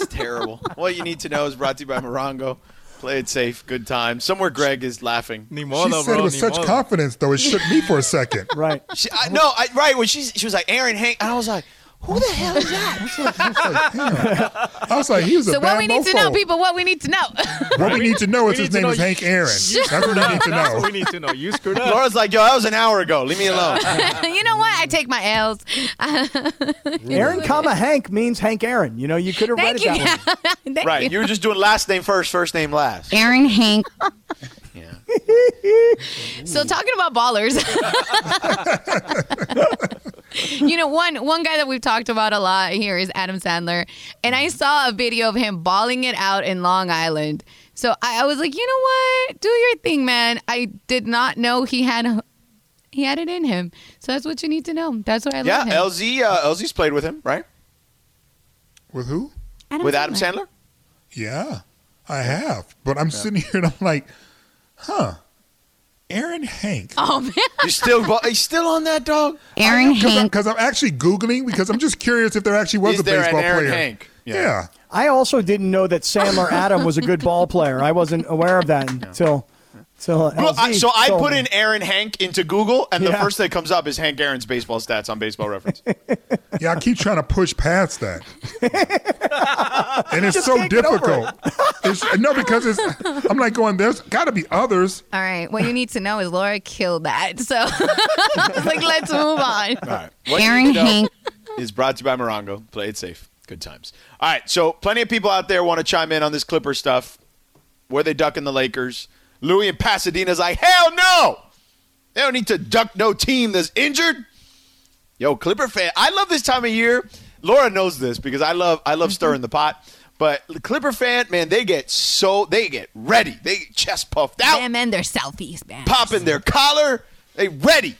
It's terrible. what you need to know is brought to you by Morongo. Play it safe, good time. Somewhere Greg is laughing. She said it with such confidence, though. It shook me for a second. Right. She, I, no, I, right when she she was like Aaron Hank, and I was like, who the hell is that? I was like, he was a So bad what we need to know, people, what we need to know. What we need to know is his name is you- Hank Aaron. That's what we need to know. what we need to know. You screwed up. Laura's like, yo, that was an hour ago. Leave me alone. you know what? I take my L's. Aaron, comma Hank means Hank Aaron. You know, you could have read Thank it you. that way. Thank right, you. you were just doing last name first, first name last. Aaron Hank. Yeah. So talking about ballers. you know, one one guy that we've talked about a lot here is Adam Sandler. And I saw a video of him balling it out in Long Island. So I, I was like, you know what? Do your thing, man. I did not know he had he had it in him. So that's what you need to know. That's why I Yeah, love him. LZ, uh, LZ's played with him, right? With who? with Adam Sandler? Yeah, I have. But I'm sitting here and I'm like, huh. Aaron Hank. Oh man. You still he's still on that dog? Aaron Hank. Because I'm actually Googling because I'm just curious if there actually was Is a there an baseball Aaron player. Hank? Yeah. I also didn't know that Sandler Adam was a good ball player. I wasn't aware of that until until Well, I, so I put me. in Aaron Hank into Google, and the Yeah. first that comes up is Hank Aaron's baseball stats on Baseball Reference. Yeah, I keep trying to push past that. and it's Just so can't difficult. It's, no, because it's I'm like going, there's gotta be others. All right. What you need to know is Laura killed that. So like, let's move on. All right. What Aaron need to know Hank. is brought to you by Morongo. Play it safe. Good times. All right. So plenty of people out there want to chime in on this Clipper stuff. Where they ducking the Lakers? Louis in Pasadena's like, hell no. They don't need to duck no team that's injured. Yo, Clipper fan, I love this time of year. Laura knows this because I love I love stirring the pot. But the Clipper fan, man, they get so they get ready. They get chest puffed out Them and their selfies, man. popping their collar. They ready.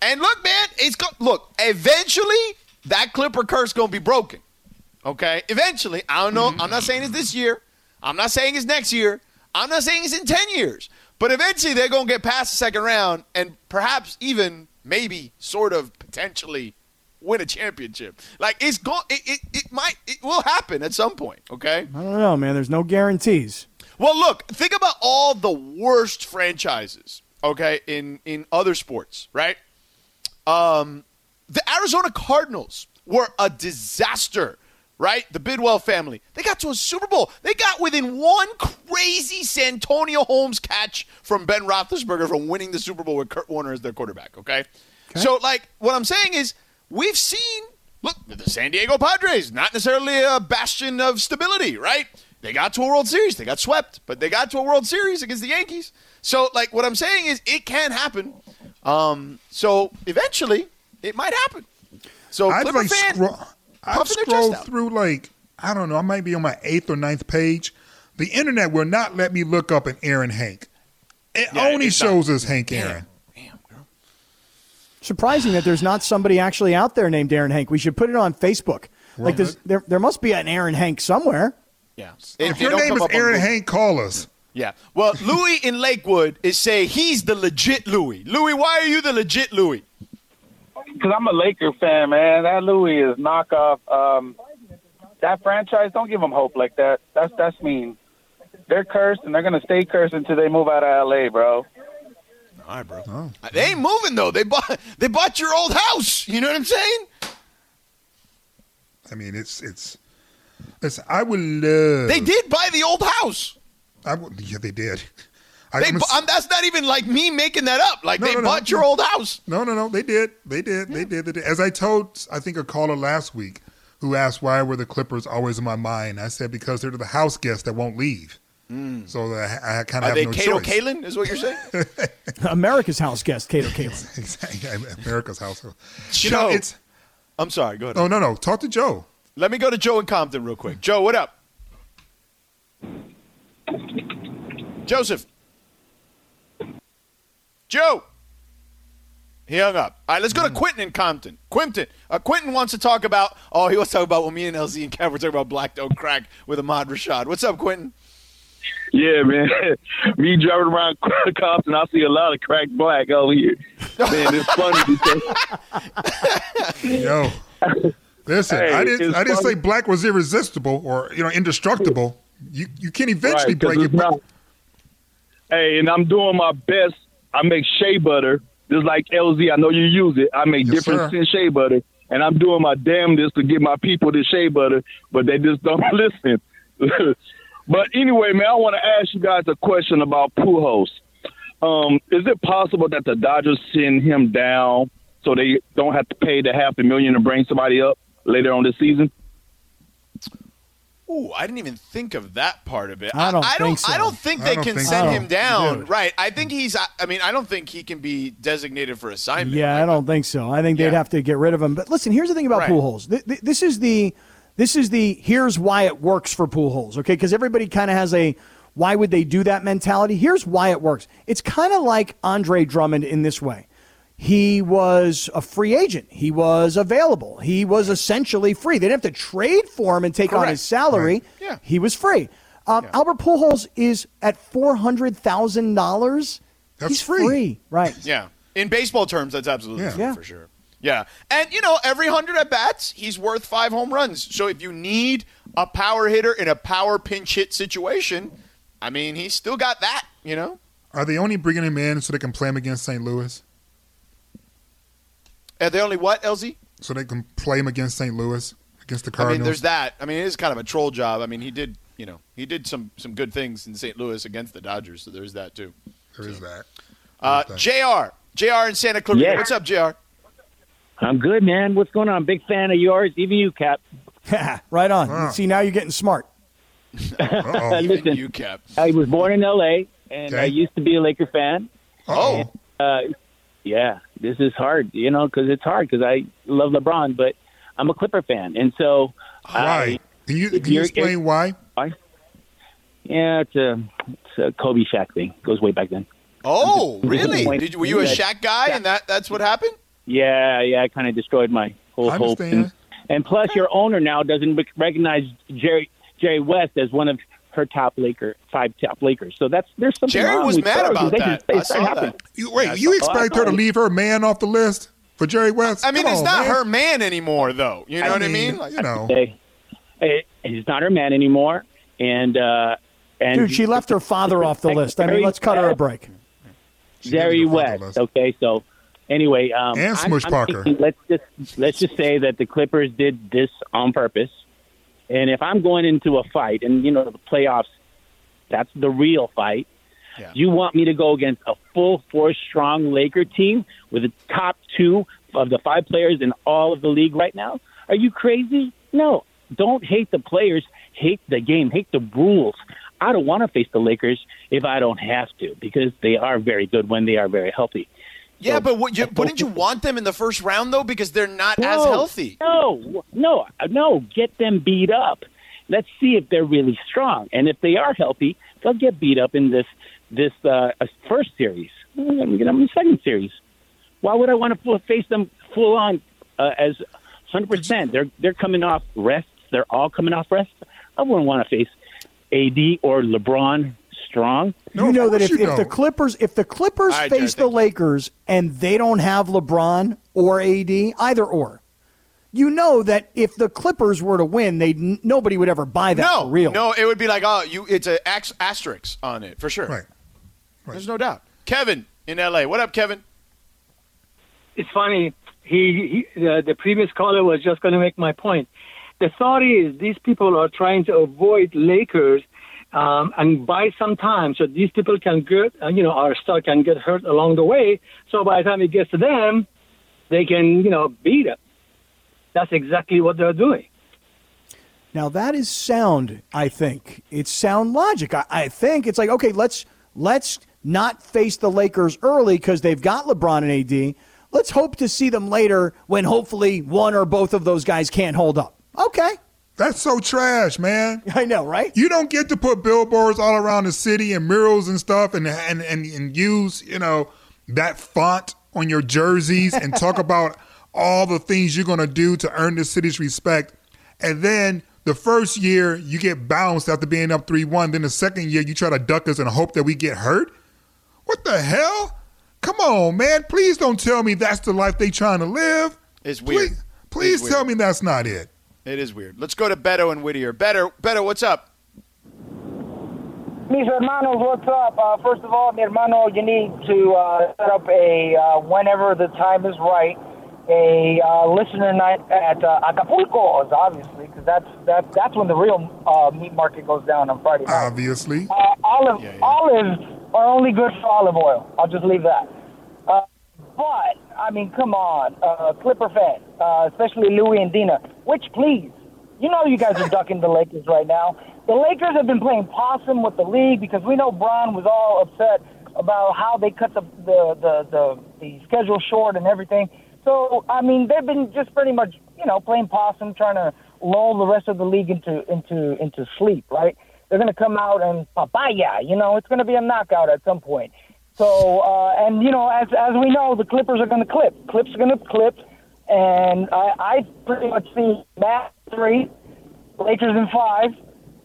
And look, man, it's go- look. Eventually, that Clipper curse gonna be broken. Okay, eventually. I don't know. I'm not saying it's this year. I'm not saying it's next year. I'm not saying it's in ten years. But eventually, they're gonna get past the second round and perhaps even maybe, sort of, potentially win a championship. Like it's going. It, it it might. It will happen at some point. Okay. I don't know, man. There's no guarantees. Well, look, think about all the worst franchises, okay, in in other sports, right? Um, the Arizona Cardinals were a disaster, right? The Bidwell family. They got to a Super Bowl. They got within one crazy Santonio Holmes catch from Ben Roethlisberger from winning the Super Bowl with Kurt Warner as their quarterback, okay? So, like, what I'm saying is, we've seen, look, the San Diego Padres, not necessarily a bastion of stability, right? They got to a World Series. They got swept, but they got to a World Series against the Yankees. So, like, what I'm saying is, it can happen. Um, so, eventually, it might happen. So, I'd Clipper like fan. I've puffing their scrolled through like I don't know. I might be on my eighth or ninth page. The internet will not let me look up an Aaron Hank. It Yeah, only it's not- shows us Hank Aaron. Surprising that there's not somebody actually out there named Aaron Hank. We should put it on Facebook. Like there, there must be an Aaron Hank somewhere. Yeah. If your name is Aaron Hank, call us. Yeah. Well, Louis in Lakewood is saying he's the legit Louis. Louis, why are you the legit Louis? Because I'm a Laker fan, man. That Louis is knockoff. Um, that franchise, don't give them hope like that. That's that's mean. They're cursed, and they're gonna stay cursed until they move out of L.A., bro. All right, bro. They ain't moving though. They bought they bought your old house. You know what I'm saying? I mean, it's it's. Listen, I would love. They did buy the old house. I would, yeah, they did. I they, s- um, that's not even like me making that up. Like no, they no, bought no, your old house. No, no, no. They did. They did. Yeah. They did. They did. As I told, I think a caller last week who asked why were the Clippers always in my mind. I said because they're the house guests that won't leave. Mm. So I, I kind of have no Kato choice. Kaelin is what you're saying. America's house guest, Kato exactly. America's house. Joe, know, it's. I'm sorry. Go ahead. Oh no, no. Talk to Joe. Let me go to Joe in Compton real quick. Joe, what up? Joseph. Joe. He hung up. All right, let's go to Quentin in Compton. Quentin. Uh, Quentin wants to talk about. Oh, he wants to talk about what me and LZ and Kev were talking about black don't crack with Ahmad Rashad. What's up, Quentin? Yeah, man. Me driving around Compton, I see a lot of cracked black over here. Man, it's funny because Yo, listen, Hey, I didn't. I didn't funny. say black was irresistible or you know indestructible. You you can eventually Right, 'cause break it. not- Hey, and I'm doing my best. I make shea butter, just like LZ. I know you use it. I make Yes, different sir. shea butter, and I'm doing my damnedest to get my people this shea butter, but they just don't listen. but anyway, man, I want to ask you guys a question about Pujols. Um, is it possible that the Dodgers send him down so they don't have to pay the half a million to bring somebody up later on this season? Ooh, I didn't even think of that part of it. I don't I don't, think so. I don't think they don't can think send so. him down. Dude. Right. I think he's. I mean, I don't think he can be designated for assignment. Yeah, I don't think so. I think they'd Yeah. have to get rid of him. But listen, here's the thing about Right. Pujols. Th- th- This is the this is the here's why it works for Pujols. Okay, because everybody kind of has a why would they do that mentality. Here's why it works. It's kind of like Andre Drummond in this way. He was a free agent. He was available. He was essentially free. They didn't have to trade for him and take on his salary. Right. Yeah. He was free. Um, Albert Pujols is at four hundred thousand dollars. That's He's free. free. Right. Yeah. In baseball terms, that's absolutely Yeah. true Yeah. for sure. Yeah. And, you know, every 100 at bats, he's worth five home runs. So if you need a power hitter in a power pinch hit situation, I mean, he's still got that, you know? are they only bringing him in so they can play him against St. Louis? Are they only what, LZ? So they can play him against St. Louis against the Cardinals. I mean, there's that. I mean, it is kind of a troll job. I mean, he did, you know, he did some some good things in St. Louis against the Dodgers, so there's that too. there is that. Uh, There's Jr. Jr. in Santa Clarita. Yes. What's up, Jr.? I'm good, man. What's going on? Big fan of yours, even you, Cap. right on. Wow. See, now you're getting smart. Uh-oh. Listen, You cap. I was born in L.A. and I used to be a Laker fan. Uh-oh. Uh, yeah, this is hard, you know, because it's hard because I love LeBron, but I'm a Clipper fan, and so Why? Can you, if can you you're- explain why? I, yeah, it's a it's a Kobe Shaq thing. Goes way back then. Oh, I'm really? Did you, were you a that- Shaq guy, and that that's what happened? Yeah, yeah, I kind of destroyed my whole I hope. understand. And, and plus, your owner now doesn't rec- recognize Jerry Jerry West as one of her top Laker, five top Lakers. So that's there's something Jerry wrong was with mad her. about that. just- they I start saw happening. that. You, wait, Yeah, you expect her to leave her man off the list for Jerry West? I mean, Come it's on, not man. her man anymore, though. You know what I mean? Like, you know. Hey, hey, he's not her man anymore, and uh, and Dude, she left her father off the list. I mean, let's cut her a break. She Jerry needed to follow the West. Okay, so anyway, um, And I'm- Smush I'm Parker. thinking let's just let's just say that the Clippers did this on purpose. And if I'm going into a fight, and you know the playoffs, that's the real fight. Yeah. You want me to go against a full force strong Laker team with the top two of the five players in all of the league right now? Are you crazy? No. Don't hate the players. Hate the game. Hate the rules. I don't want to face the Lakers if I don't have to because they are very good when they are very healthy. Yeah, So- but what, you, wouldn't you want them in the first round though, because they're not as healthy? No, no, no. Get them beat up. Let's see if they're really strong, and if they are healthy, they'll get beat up in this this uh, first series. I'm going to get them in the second series. Why would I want to face them full on uh, as 100? percent They're they're coming off rests. They're all coming off rests. I wouldn't want to face AD or LeBron strong. No, you know that if, you if the. Clippers if the Clippers All right, Jared, face the thank you. Lakers and they don't have LeBron or AD, either or, you know that if the Clippers were to win, they nobody would ever buy that no, for real. no, it would be like, oh, you. It's an ax- asterisk on it for sure. Right. There's no doubt. Kevin in L.A. What up, Kevin? it's funny. He, he the, the previous caller was just going to make my point. The thought is these people are trying to avoid Lakers um, and buy some time so these people can get, uh, you know, our star can get hurt along the way. So by the time it gets to them, they can, you know, beat them. That's exactly what they're doing. Now that is sound. I think it's sound logic. I, I think it's like okay, let's let's not face the Lakers early because they've got LeBron and AD. Let's hope to see them later when hopefully one or both of those guys can't hold up. Okay, That's so trash, man. I know, right? You don't get to put billboards all around the city and murals and stuff and and and, and use, you know, that font on your jerseys and talk about all the things you're going to do to earn the city's respect. And then the first year you get bounced after being up 3-1, then the second year you try to duck us and hope that we get hurt? What the hell? Come on, man. Please don't tell me that's the life they trying to live. It's weird. Please, please It's tell weird. me that's not it. It is weird. Let's go to Beto and Whittier. Beto, Beto, what's up? Mis hermanos, what's up? Uh, first of all, mi hermano, you need to uh, set up a, uh, whenever the time is right, a uh, listener night at uh, Acapulco, obviously, because that's, that, that's when the real uh, meat market goes down on Friday night. Obviously. Uh, olive, olives are only good for olive oil. I'll just leave that. But, I mean, come on, uh, Clipper fan, uh, especially Louis and Dina, which, please, you know you guys are ducking the Lakers right now. The Lakers have been playing possum with the league because we know Bron was all upset about how they cut the the the, the, the schedule short and everything. So I mean, they've been just pretty much you know playing possum, trying to lull the rest of the league into into into sleep. Right? They're going to come out and papaya. You know, it's going to be a knockout at some point. So uh, and you know, as as we know, the Clippers are going to clip. Clips are going to clip, and I, I pretty much see Matt three, Lakers in five,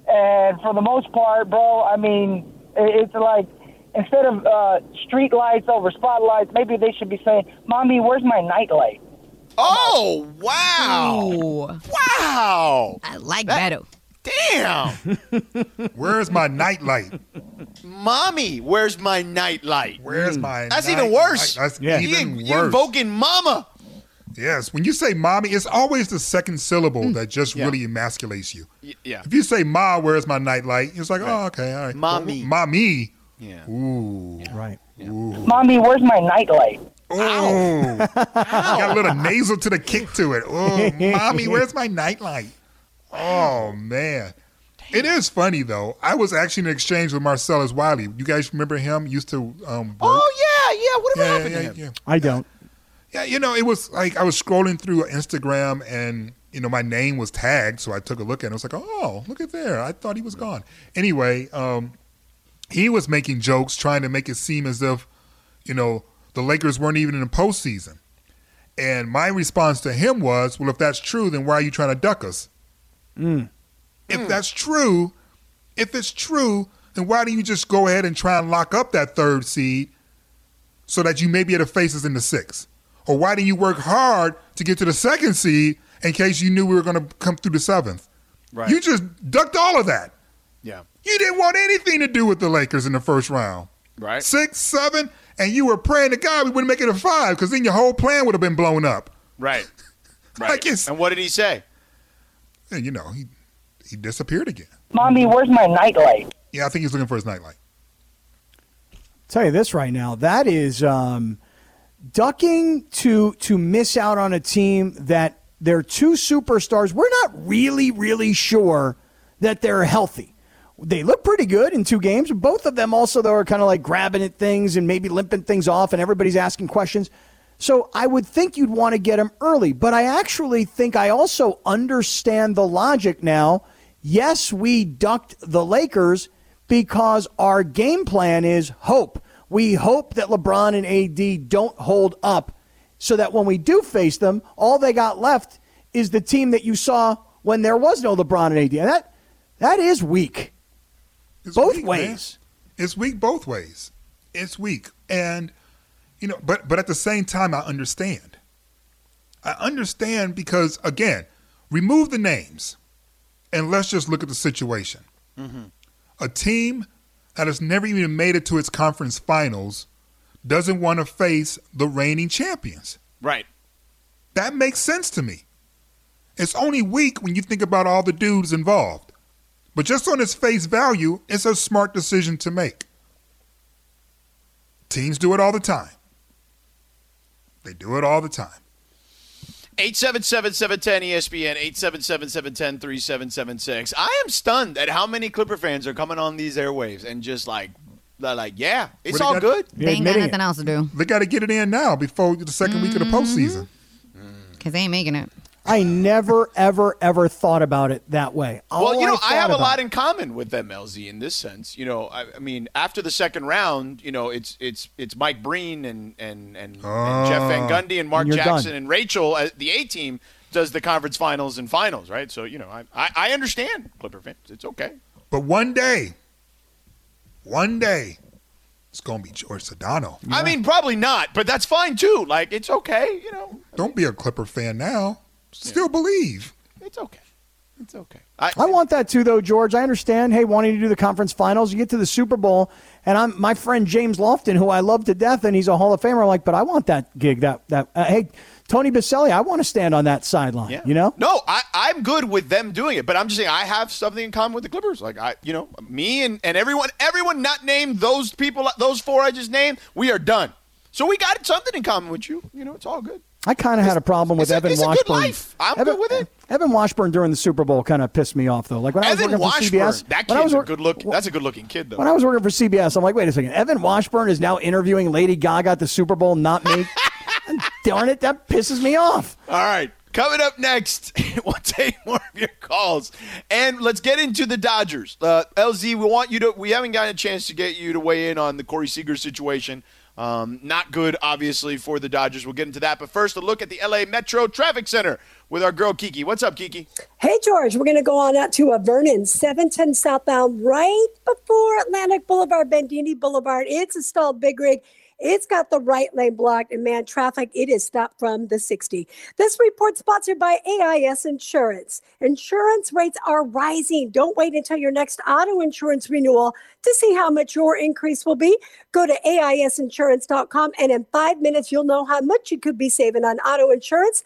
and for the most part, bro, I mean, it- it's like instead of uh, street lights over spotlights, maybe they should be saying, "Mommy, where's my nightlight?" Oh, wow. Wow. I like Beto. Damn. Where's my nightlight? Mommy, where's my nightlight? Where's my That's night- even worse. That's You- even you worse. invoking mama. Yes, when you say mommy, it's always the second syllable mm. that just Yeah. really emasculates you. Y- yeah. If you say ma, where's my nightlight? It's like, oh, okay, all right. Mommy. Mommy. Yeah. Ooh. Right. Ooh. Mommy, where's my nightlight? Oh. Got a little nasal to the kick to it. Oh, mommy, where's my nightlight? Oh, man. It is funny, though. I was actually in exchange with Marcellus Wiley. You guys remember him? Used to um, work? Oh, yeah, yeah. Whatever Yeah, happened yeah, to him? yeah. I don't. Yeah, you know, it was like I was scrolling through Instagram and, you know, my name was tagged. So I took a look at it. I was like, oh, look at there. I thought he was gone. Anyway, um, he was making jokes, trying to make it seem as if, you know, the Lakers weren't even in the postseason. And my response to him was, well, if that's true, then why are you trying to duck us? Mm. If that's true, if it's true, then why don't you just go ahead and try and lock up that third seed so that you may be able to face us in the sixth? Or why didn't you work hard to get to the second seed in case you knew we were going to come through the seventh? Right. You just ducked all of that. Yeah. You didn't want anything to do with the Lakers in the first round. Right. Six, seven, and you were praying to God we wouldn't make it a five because then your whole plan would have been blown up. Right. Right. Like and what did he say? And, you know, he he disappeared again. Mommy, where's my nightlight? Yeah, I think he's looking for his nightlight. tell you this right now that is um, ducking to to miss out on a team that they're two superstars we're not really really sure that they're healthy they look pretty good in two games both of them also though are kind of like grabbing at things and maybe limping things off and everybody's asking questions so i would think you'd want to get them early but i actually think i also understand the logic now yes we ducked the lakers because our game plan is hope. We hope that LeBron and AD don't hold up so that when we do face them, all they got left is the team that you saw when there was no LeBron and AD. And that that is weak. It's Both weak, ways. man. It's weak both ways. It's weak. And you know, but but at the same time I understand. I understand because again, remove the names and let's just look at the situation. Mm-hmm. A team that has never even made it to its conference finals doesn't want to face the reigning champions. Right. That makes sense to me. It's only weak when you think about all the dudes involved. But just on its face value, it's a smart decision to make. Teams do it all the time. They do it all the time. 877-710-ESPN, 877-710-3776. I am stunned at how many Clipper fans are coming on these airwaves and just like, they're like, yeah, it's What all got- good. They ain't got nothing else to do They got to get it in now before the 2nd week of the postseason. Mm. because they ain't making it. I never, ever, ever thought about it that way. All well, you know, I, I, have a lot in common with them, LZ, in this sense. You know, I, I mean, after the second round, you know, it's it's it's Mike Breen and and and, and Jeff Van Gundy and Mark And Jackson done. and Rachel. Uh, the A team does the conference finals and finals, right? So you know, I I, I understand Clipper fans. It's okay. But one day, one day, it's gonna be George Sedano. I mean, probably not, but that's fine too. Like, it's okay. You know, Don't be a Clipper fan now. Still believe. it's okay. It's okay. I, want that too, though, George. I understand. Hey, wanting to do the conference finals, you get to the Super Bowl, and I'm my friend James Lofton, who I love to death, and he's a Hall of Famer. I'm like, but I want that gig. That that. Uh, hey, Tony Boselli, I want to stand on that sideline. Yeah. You know. No, I, I'm good with them doing it, but I'm just saying I have something in common with the Clippers. Like I, you know, me and, and everyone, everyone not named those people, those four I just named, we are done. So we got something in common with you. You know, it's all good. I kind of had a problem with it's Evan a Washburn. I'm Evan, good with it. Evan Washburn during the Super Bowl kind of pissed me off, though. Like when I was Evan working Washburn, for CBS, that I was a good look. That's a good looking kid, though. When I was working for CBS, I'm like, wait a second. Evan Washburn is now interviewing Lady Gaga at the Super Bowl, not me. Darn it, that pisses me off. All right. Coming up next, we'll take more of your calls. And let's get into the Dodgers. Uh, LZ, we want you to, we haven't gotten a chance to get you to weigh in on the Corey Seager situation. Um, not good, obviously, for the Dodgers. We'll get into that. But first, a look at the LA Metro Traffic Center with our girl Kiki. What's up, Kiki? Hey, George, we're going to go on out to a Vernon, 710 southbound, right before Atlantic Boulevard, Bandini Boulevard. It's a stalled big rig. It's got the right lane blocked, and man, traffic, it is stopped from the 60. This report sponsored by AIS Insurance. Insurance rates are rising. Don't wait until your next auto insurance renewal to see how much your increase will be. Go to AISinsurance.com, and in five minutes, you'll know how much you could be saving on auto insurance.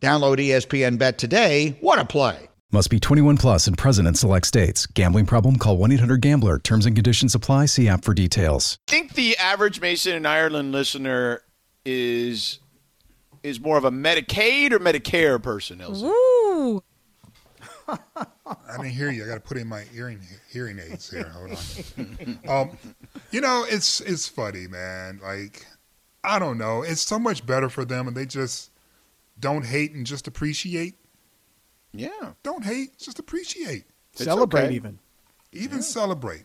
Download ESPN Bet today. What a play! Must be 21 plus and present in select states. Gambling problem? Call 1 800 Gambler. Terms and conditions apply. See app for details. I think the average Mason and Ireland listener is is more of a Medicaid or Medicare person, LZ? Ooh. I didn't hear you. I got to put in my hearing hearing aids here. Hold on. um, you know, it's it's funny, man. Like, I don't know. It's so much better for them, and they just don't hate and just appreciate. Yeah. Don't hate, just appreciate. It's Celebrate okay. even. Even celebrate.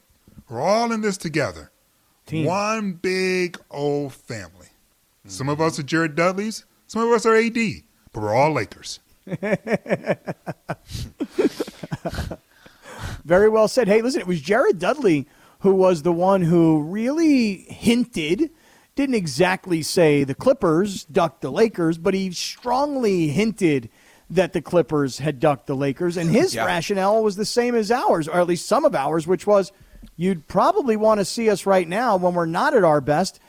We're all in this together. Team. One big old family. Some of mm-hmm. us are Jared Dudleys. Some of us are AD, but we're all Lakers. Very well said. Hey, listen, it was Jared Dudley who was the one who really hinted, didn't exactly say the Clippers ducked the Lakers, but he strongly hinted that the Clippers had ducked the Lakers. And his Yeah. rationale was the same as ours, or at least some of ours, which was you'd probably want to see us right now when we're not at our best.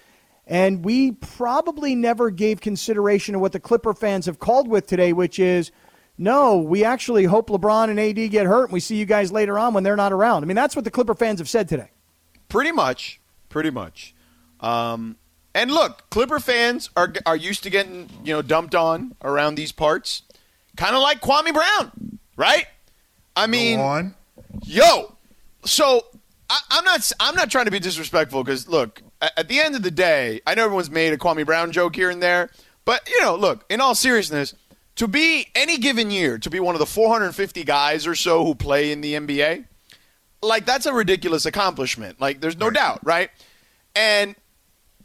And we probably never gave consideration to what the Clipper fans have called with today, which is no, we actually hope LeBron and AD get hurt and we see you guys later on when they're not around. I mean, that's what the Clipper fans have said today. Pretty much, pretty much. Um, and look, Clipper fans are are used to getting you know dumped on around these parts, kind of like Kwame Brown, right? I mean, yo, so I, I'm not I'm not trying to be disrespectful because look, at, at the end of the day, I know everyone's made a Kwame Brown joke here and there, but you know, look, in all seriousness, to be any given year to be one of the 450 guys or so who play in the NBA, like that's a ridiculous accomplishment. Like there's no doubt, right? And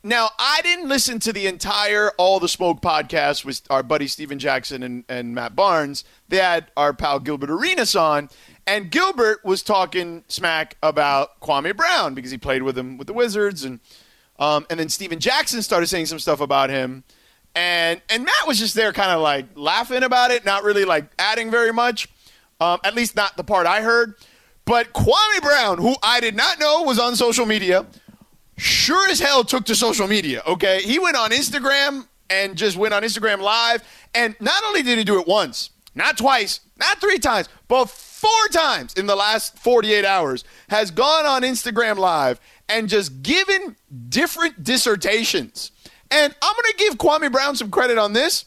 now I didn't listen to the entire All the Smoke podcast with our buddy Stephen Jackson and, and Matt Barnes. They had our pal Gilbert Arenas on, and Gilbert was talking smack about Kwame Brown because he played with him with the Wizards, and um, and then Stephen Jackson started saying some stuff about him. And and Matt was just there kind of like laughing about it, not really like adding very much. Um, at least not the part I heard. But Kwame Brown, who I did not know was on social media, sure as hell took to social media, okay? He went on Instagram and just went on Instagram live. And not only did he do it once, not twice, not three times, but four times in the last 48 hours, has gone on Instagram Live and just given different dissertations. And I'm going to give Kwame Brown some credit on this.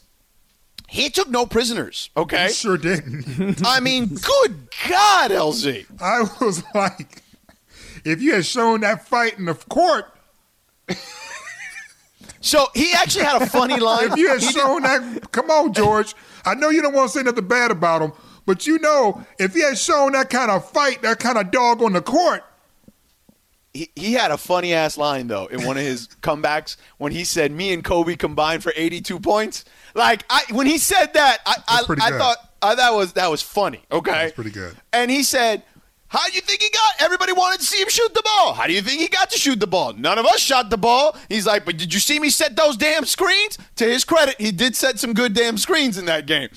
He took no prisoners, okay? He sure didn't. I mean, good God, LZ. I was like, if you had shown that fight in the court, So he actually had a funny line. if you had shown that, come on, George. I know you don't want to say nothing bad about him, but you know, if he had shown that kind of fight, that kind of dog on the court, he, he had a funny ass line though in one of his comebacks when he said me and Kobe combined for 82 points. Like I when he said that, I I, I thought I, that was that was funny. Okay, that's pretty good. and he said, "How do you think he got? Everybody wanted to see him shoot the ball. How do you think he got to shoot the ball? None of us shot the ball." He's like, "But did you see me set those damn screens?" To his credit, he did set some good damn screens in that game,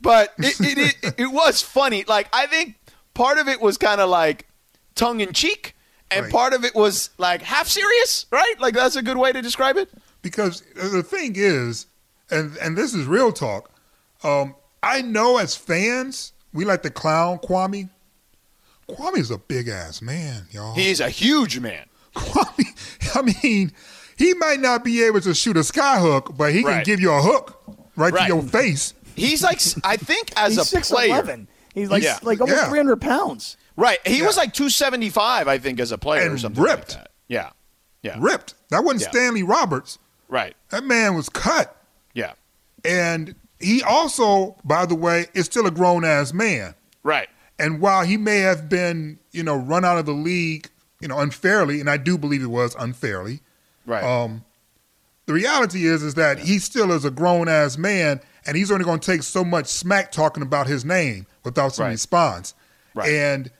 but it it, it, it was funny. Like I think part of it was kind of like tongue in cheek, and Right. part of it was like half serious, right? Like that's a good way to describe it. because the thing is, and and this is real talk. Um, I know as fans, we like to clown Kwame. Kwame's a big ass man, y'all. He's a huge man. Kwame, I mean, he might not be able to shoot a skyhook, but he can give you a hook right, Right. to your face. He's like, I think as He's a player, 6'11". He's like Yeah. like almost Yeah. 300 pounds. right? He was like 275, I think, as a player or And something ripped. like that. Yeah, yeah, Ripped. That wasn't Yeah. Stanley Roberts. right. That man was cut. Yeah, And he also, by the way, is still a grown ass man. right. And while he may have been, you know, run out of the league, you know, unfairly, and I do believe it was unfairly, Right. um, the reality is is that he still is a grown ass man, and he's only going to take so much smack talking about his name without some Right. response. Right. And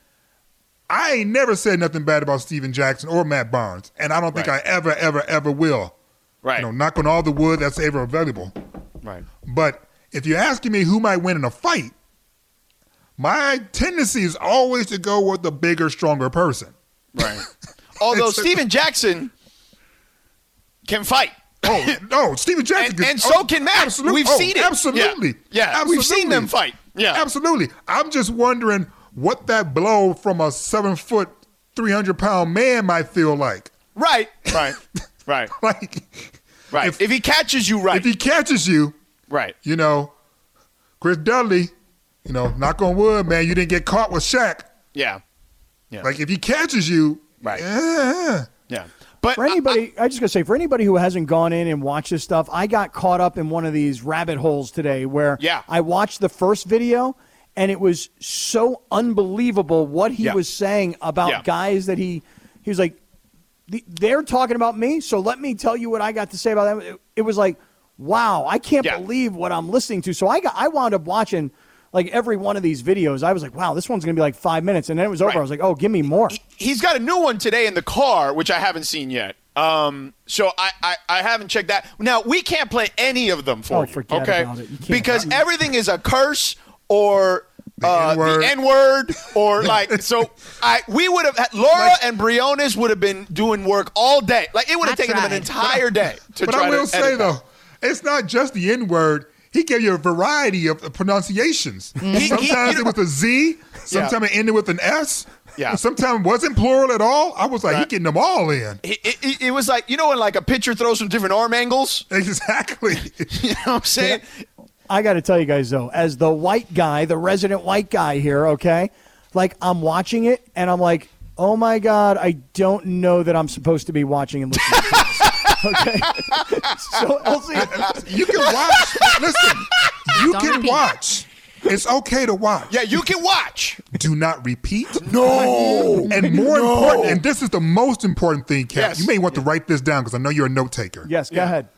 I ain't never said nothing bad about Stephen Jackson or Matt Barnes, and I don't think Right. I ever, ever, ever will. Right. You know, knock on all the wood that's ever available. Right. But if you're asking me who might win in a fight, my tendency is always to go with the bigger, stronger person. Right. Although Stephen Jackson can fight. Oh no, Stephen Jackson, And- can- and so oh, can Matt. absolute- We've oh, seen it. Absolutely, Yeah. Yeah, we've seen them fight. Yeah. absolutely. I'm just wondering what that blow from a seven foot, three hundred pound man might feel like. Right. Right. Right. Like, Right. If, he catches you right. if he catches you, right. you know, Chris Dudley, you know, knock on wood, man, you didn't get caught with Shaq. Yeah. Yeah. Like if he catches you, Right. eh, Yeah. But For anybody, I, just gotta say, for anybody who hasn't gone in and watched this stuff, I got caught up in one of these rabbit holes today where Yeah. I watched the first video and it was so unbelievable what he Yeah. was saying about Yeah. guys that he he was like, they're talking about me, so let me tell you what I got to say about them. It, it was like, wow, I can't Yeah. believe what I'm listening to. So I got I wound up watching. Like every one of these videos, I was like, "Wow, this one's gonna be like five minutes," and then it was over. Right. I was like, "Oh, give me more." he's got a new one today in the car, which I haven't seen yet. Um, so I, I, I haven't checked that. Now we can't play any of them for Oh, you, forget okay? about it. You can't. Because everything is a curse or uh, N-word. the N word or like. So I we would have Laura and Briones would have been doing work all day. Like it would have That's taken them an entire day to but try I will to say edit that. though, it's not just the N word. He gave you a variety of pronunciations. Mm-hmm. He- he- sometimes you it was a Z. Sometimes it ended with an S. Yeah. Sometimes it wasn't plural at all. I was like, he getting them all in. It, it, it- it was like you know when like a pitcher throws from different arm angles. Exactly. You know what I'm saying? I got to tell you guys though, as the white guy, the resident white guy here, okay, like I'm watching it and I'm like, oh my god, I don't know that I'm supposed to be watching and listening. to this. Okay, so LZ, you can watch. Listen, you Don't can repeat. watch. It's okay to watch. Yeah, you can watch. Do not repeat. No. And more No. important, and this is the most important thing, Cap. Yes. You may want to write this down because I know you're a note taker. yes, go ahead.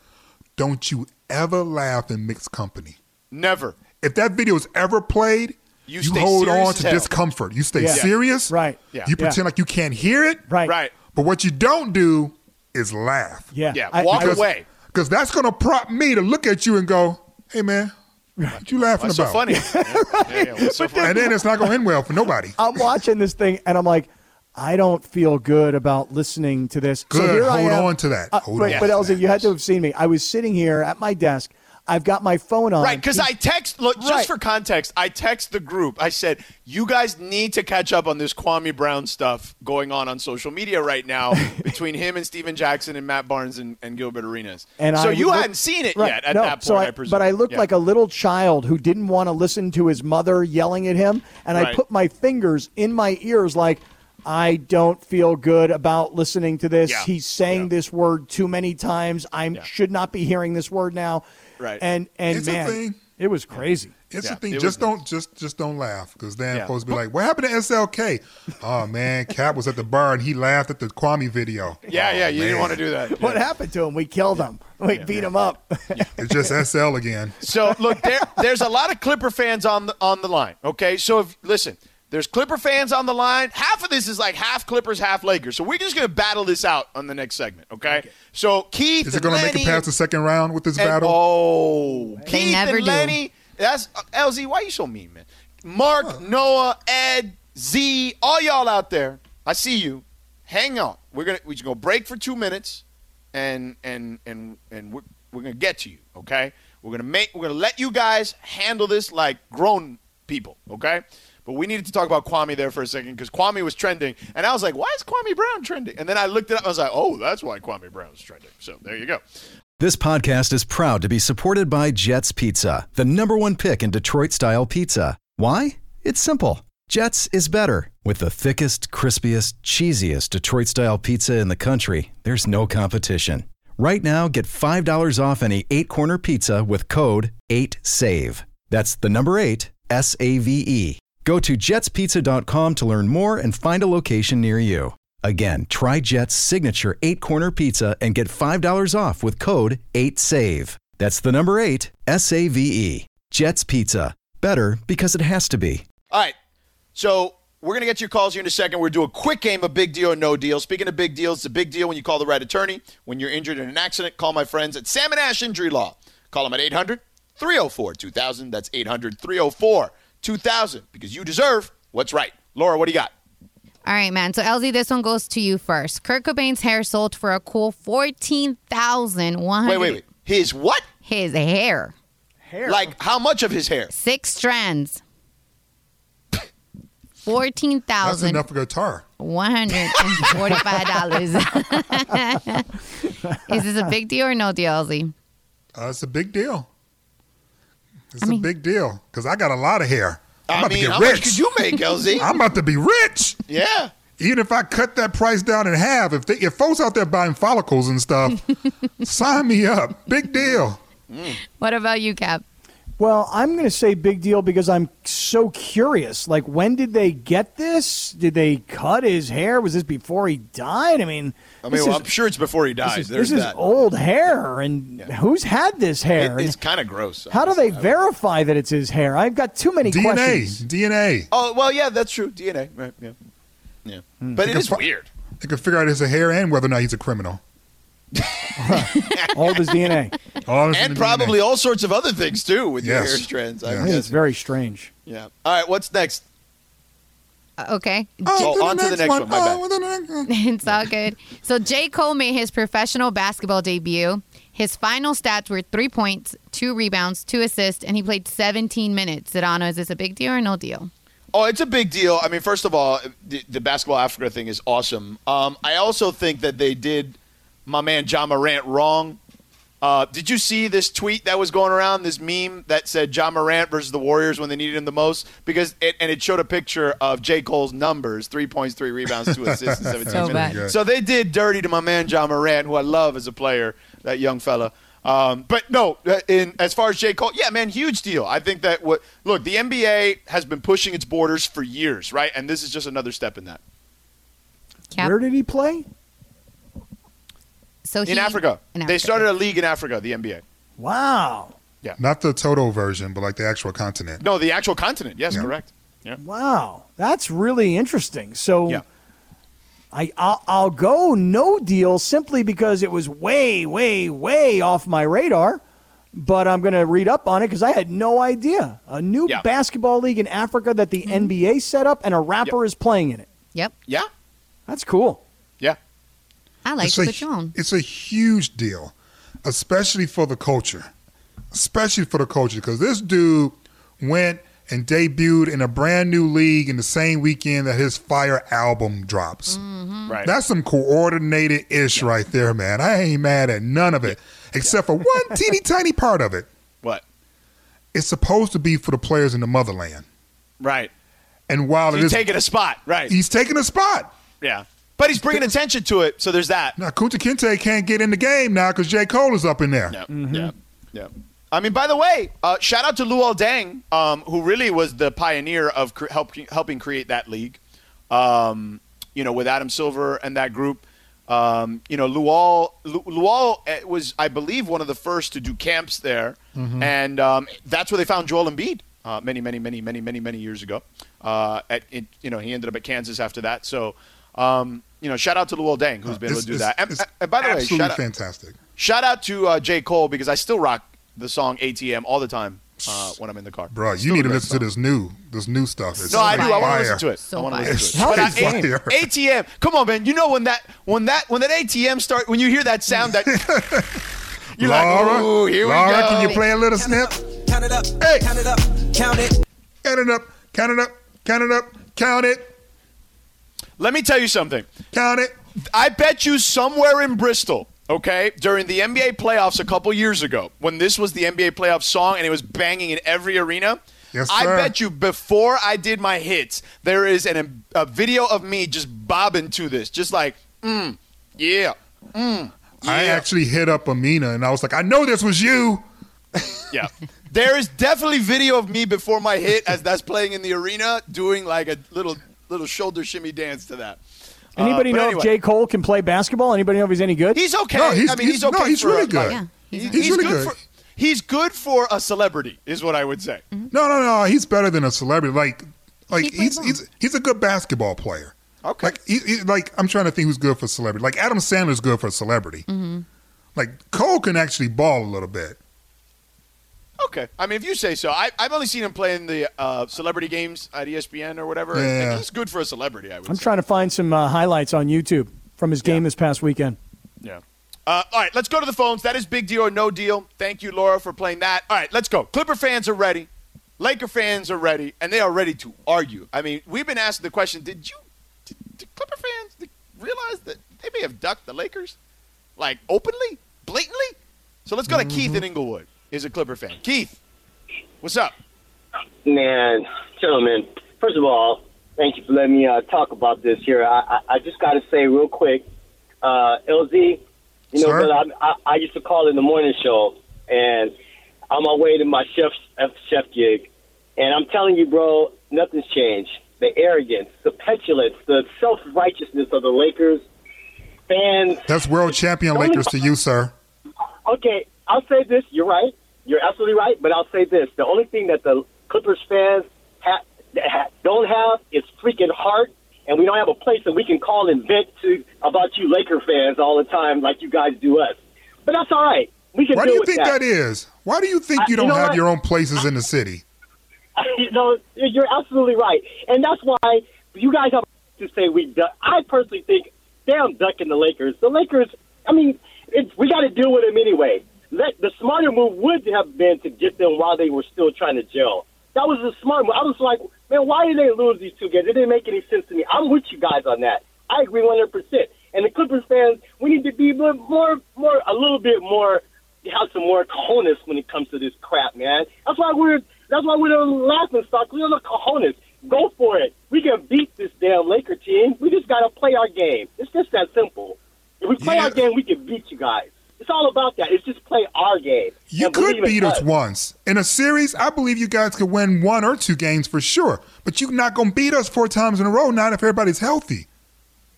Don't you ever laugh in mixed company. Never. If that video is ever played, You you, stay hold serious on as to hell. discomfort. You stay Yeah. serious. Right. Yeah. You Yeah. pretend like you can't hear it. Right. Right. But what you don't do is laugh. Yeah. Yeah. I- walk I- away. Because that's going to prompt me to look at you and go, hey, man, what you laughing What's so about? funny? Yeah, yeah, what's so funny? And then it's not going to end well for nobody. I'm watching this thing and I'm like, I don't feel good about listening to this. So Good. here I Hold am. on to that. Uh, but, on but to LZ, you had to have seen me. I was sitting here at my desk. I've got my phone on. Right, because I text. Look, just Right. for context, I text the group. I said, "You guys need to catch up on this Kwame Brown stuff going on on social media right now between him and Stephen Jackson and Matt Barnes and, and Gilbert Arenas." And so I you look- hadn't seen it Right, yet at no, that point, so I, presume. But I looked Yeah. like a little child who didn't want to listen to his mother yelling at him, and I put my fingers in my ears like. I don't feel good about listening to this. Yeah. He's saying this word too many times. I should not be hearing this word now. Right. And and It's a man, thing. it was crazy. It's Yeah, the thing. it Just don't just just don't laugh because then Yeah. folks be like, "What happened to SLK?" oh man, Cap was at the bar and he laughed at the Kwame video. Yeah, Oh, yeah, you didn't want to do that. What happened to him? We killed him. We beat him up. It's just SL again. So look, there, there's a lot of Clipper fans on the on the line. Okay, so if listen, there's Clipper fans on the line. Half of this is like half Clippers, half Lakers. So we're just gonna battle this out on the next segment. Okay. So Keith, Is it going to make it past the second round with this and- battle? Oh, They Keith never and do. Lenny. That's uh, LZ. Why you so mean, man? Mark, Noah, Ed, Z, all y'all out there. I see you. Hang on. We're gonna we're gonna break for two minutes, and and and and we're, we're gonna get to you. Okay. We're gonna make we're gonna let you guys handle this like grown people. Okay. But we needed to talk about Kwame there for a second because Kwame was trending, and I was like, "Why is Kwame Brown trending?" And then I looked it up. I was like, "Oh, that's why Kwame Brown is trending." So there you go. This podcast is proud to be supported by Jets Pizza, the number one pick in Detroit style pizza. Why? It's simple. Jets is better. With the thickest, crispiest, cheesiest Detroit style pizza in the country, there's no competition. Right now, get $5 off any eight corner pizza with code 8SAVE. That's the number eight, S A V E. Go to jetspizza.com to learn more and find a location near you. Again, try Jet's signature eight corner pizza and get $5 off with code 8SAVE. That's the number eight, S A V E. Jet's Pizza. Better because it has to be. All right. So we're going to get your calls here in a second. We're going to do a quick game of big deal or no deal. Speaking of big deals, it's a big deal when you call the right attorney. When you're injured in an accident, call my friends at Salmon Ash Injury Law. Call them at 800 304 2000. That's 800 304 2000 because you deserve what's right. Laura, what do you got? All right, man. So LZ, this one goes to you first. Kurt Cobain's hair sold for a cool fourteen thousand one Wait, wait, wait. His what? His hair. Hair. Like how much of his hair? Six strands. 14000 That's enough for guitar. one hundred and forty-five dollars. Is this a big deal or no deal, LZ? Uh, it's a big deal. It's I mean- a big deal because I got a lot of hair. I'm I about mean, to get how rich. much could you make, LZ? I'm about to be rich. yeah. Even if I cut that price down in half, if they, if folks out there buying follicles and stuff, sign me up. Big deal. Mm. What about you, Cap? Well, I'm going to say big deal because I'm so curious. Like, when did they get this? Did they cut his hair? Was this before he died? I mean, I mean, well, is- I'm sure it's before he this dies. is, There's this is that. old hair, and who's had this hair? It- it's kind of gross. how do they verify that it's his hair? I've got too many DNA, questions. DNA. Oh well, yeah, that's true. DNA, right? Yeah, yeah. Hmm. But it They is fi- weird. They could figure out his hair and whether or not he's a criminal. All of his DNA. All of his and DNA. probably all sorts of other things too with your hair strands. Yeah. I I think it's very strange. Yeah. All right. What's next? Uh, okay. Oh, on to the next one. My bad. Oh, to the next one. it's all good. So J. Cole made his professional basketball debut. His final stats were three points, two rebounds, two assists, and he played 17 minutes. Sedano, is this a big deal or no deal? Oh, it's a big deal. I mean, first of all, the, the basketball Africa thing is awesome. Um, I also think that they did my man Ja Morant wrong. Uh, did you see this tweet that was going around? This meme that said Ja Morant versus the Warriors when they needed him the most, because it, and it showed a picture of J Cole's numbers: three points, three rebounds, two assists, in seventeen So minutes. bad. So they did dirty to my man Ja Morant, who I love as a player, that young fella. Um, but no, uh, in as far as J Cole, yeah, man, huge deal. I think that what look, the NBA has been pushing its borders for years, right? And this is just another step in that. Cap? Where did he play? So In Africa, in they started a league in Africa, the NBA. Wow. Yeah. Not the Toto version, but like the actual continent. No, the actual continent. Yes, Yeah. correct. Yeah. Wow. That's really interesting. So Yeah. I, I'll, I'll go no deal simply because it was way, way, way off my radar. But I'm going to read up on it because I had no idea. A new Yeah. basketball league in Africa that the mm-hmm. NBA set up and a rapper is playing in it. Yep. Yeah. That's cool. Yeah. I like it's to a, put you on. it's a huge deal, especially for the culture. especially for the culture, because this dude went and debuted in a brand new league in the same weekend that his Fire album drops. Mm-hmm. Right. That's some coordinated ish right there, man. I ain't mad at none of it, except for one teeny tiny part of it. What? It's supposed to be for the players in the motherland. Right. And while it He's taking a spot. Right. he's taking a spot. Yeah. But he's bringing attention to it, so there's that. Now, Kunta Kinte can't get in the game now because J. Cole is up in there. Yeah. Yeah. Yeah. I mean, by the way, uh, shout out to Luol Deng, um, who really was the pioneer of cre- help, helping create that league. Um, you know, with Adam Silver and that group. Um, you know, Luol, Lu- Luol eh, was, I believe, one of the first to do camps there, Mhm. and um, that's where they found Joel Embiid uh, many, many, many, many, many, many years ago. Uh, at, it, you know, he ended up at Kansas after that. So, um, you know, shout out to Luol Deng, who's been able to do it's- that. And, it's and by the way, absolutely shout out, fantastic. Shout out to uh, J. Cole because I still rock the song ATM all the time uh, when I'm in the car. Bro, you need to great listen to this new, this new stuff. It's No, I do. I want to fire. listen to it. I want to listen to it. But, uh, fire. ATM, come on, man. You know when that when that when that ATM start when you hear that sound that you're Laura, like, ooh, here we Laura, go. can you play a little snip? Count it up. Hey. Count it up. Count it. Count it up. Count it up. Count it up. Count it. Let me tell you something. Count it. I bet you somewhere in Bristol, okay, during the NBA playoffs a couple years ago, when this was the NBA playoff song and it was banging in every arena. Yes, I bet you before I did my hits, there is an, a video of me just bobbing to this, just like, mm, yeah, mm, I actually hit up Amina and I was like, I know this was you. Yeah. There is definitely video of me before my hit as that's playing in the arena doing like a little little shoulder shimmy dance to that. Uh, Anybody but know anyway. if J. Cole can play basketball? Anybody know if he's any good? He's okay. No, he's- I mean, he's, he's- okay. no, he's really a- good. like, Yeah. he's, He's he's really good. good. For, he's good for a celebrity, is what I would say. No, no, no. He's better than a celebrity. Like, like he's he's he's a good basketball player. Okay. Like, he, he- like I'm trying to think who's good for celebrity. Like Adam Sandler's good for a celebrity. Mm-hmm. Like Cole can actually ball a little bit. Okay. I mean, if you say so. I, I've only seen him play in the uh, celebrity games at ESPN or whatever. Yeah. And he's good for a celebrity, I would I'm say. trying to find some uh, highlights on YouTube from his game this past weekend. Yeah. Uh, all right, let's go to the phones. That is big deal or no deal. Thank you, Laura, for playing that. All right, let's go. Clipper fans are ready. Laker fans are ready, and they are ready to argue. I mean, we've been asking the question: Did you, did, did Clipper fans realize that they may have ducked the Lakers, like openly, blatantly? So let's go to Keith in Inglewood. Is a Clipper fan. Keith, what's up? Man, gentlemen, first of all, thank you for letting me uh, talk about this here. I, I, I just got to say real quick, uh, LZ, you know, I, I, I used to call in the morning show, and on my way to my chef chef gig, and I'm telling you, bro, nothing's changed. The arrogance, the petulance, the self righteousness of the Lakers fans. That's world champion Lakers to you, sir. Okay, I'll say this. You're right. You're absolutely right. But I'll say this: the only thing that the Clippers fans ha- ha- don't have is freaking heart, and we don't have a place that we can call and vent to about you Laker fans all the time, like you guys do us. But that's all right. We can Why do you think that is? Why do you think you you don't know have what? your own places in the city? you know, you're absolutely right, and that's why you guys have to say we. Duck. I personally think damn ducking the Lakers. The Lakers. I mean, it's, we got to deal with them anyway. Let, the smarter move would have been to get them while they were still trying to gel. That was the smart move. I was like, man, why did they lose these two games? It didn't make any sense to me. I'm with you guys on that. I agree 100. percent And the Clippers fans, we need to be more, more, more, a little bit more, have some more cojones when it comes to this crap, man. That's why we're, that's why we're the laughing stock. We're the cojones. Go for it. We can beat this damn Laker team. We just got to play our game. It's just that simple. If we play our game, we can beat you guys. It's all about that. It's just play our game. You could beat us once. In a series, I believe you guys could win one or two games for sure. But you're not going to beat us four times in a row, not if everybody's healthy.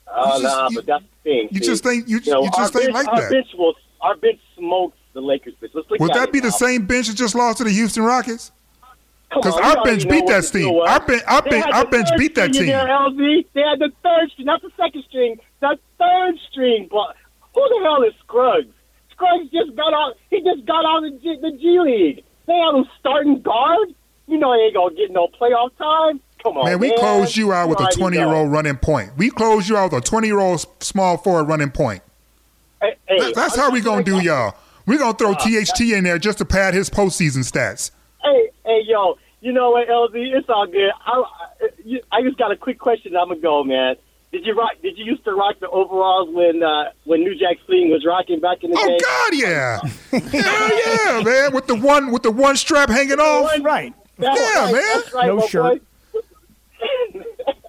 Oh, You just- nah, but that's the thing. you see. just think- you- know, you just think bench, like our that. Bench will, our bench smokes the Lakers. Bench. Let's look Would that be the same bench that just lost to the Houston Rockets? Because our bench beat that team. Our, ben- our, They ben- our bench beat that team. There, LZ. They had the third string, not the second string. The third string. But who the hell is Scruggs? Scruggs just got out. He just got out of the G, the G League. They have him starting guard. You know he ain't gonna get no playoff time. Come on, Man, we man. closed you out with a twenty year old running point. We closed you out with a 20 year old small forward running point. Hey, hey, that's I'm how we going to do that. y'all. We're gonna throw Uh, THT in there just to pad his postseason stats. Hey, hey, yo, you know what, LZ? It's all good. I, I, I just got a quick question. I'm gonna go, man. Did you rock? Did you used to rock the overalls when uh, when New Jack Swing was rocking back in the Oh day? Oh God, yeah, hell yeah, man, with the one with the one strap hanging off. Right. That's yeah, right, man. That's right, my boy.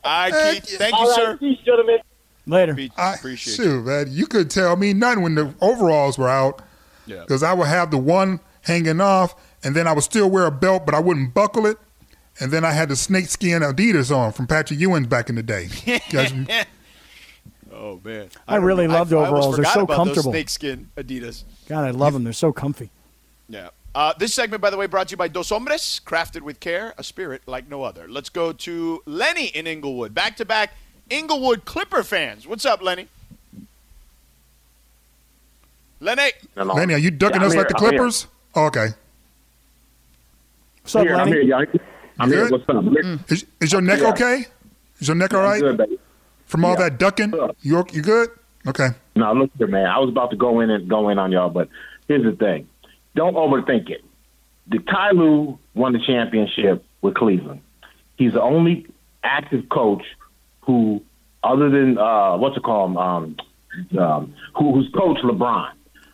All right, Keith. Thank you, All right, sir. peace, gentlemen. Later. I, appreciate shoot, man, you could tell me nothing when the overalls were out. Yeah. Because I would have the one hanging off, and then I would still wear a belt, but I wouldn't buckle it. And then I had the snakeskin Adidas on from Patrick Ewing back in the day. Guys, Oh man, I really don't- love the I overalls. They're so about comfortable. Those snakeskin Adidas. God, I love them. They're so comfy. Yeah. Uh, this segment, by the way, brought to you by Dos Hombres, crafted with care, a spirit like no other. Let's go to Lenny in Inglewood. Back to back Inglewood Clipper fans. What's up, Lenny? Lenny. Lenny, are you ducking Yeah, I'm us like the Clippers? Oh, okay. What's up, Here, I'm Lenny? Here, y'all. I'm You here. What's up? Is, is your neck Yeah. okay? Is your neck all right? I'm good, baby. From all Yeah. that ducking? You you good? Okay. No, look here, man. I was about to go in and go in on y'all, but here's the thing: don't overthink it. The Ty Lue won the championship with Cleveland. He's the only active coach who, other than uh, what's it called, um, um, who, who's coached LeBron.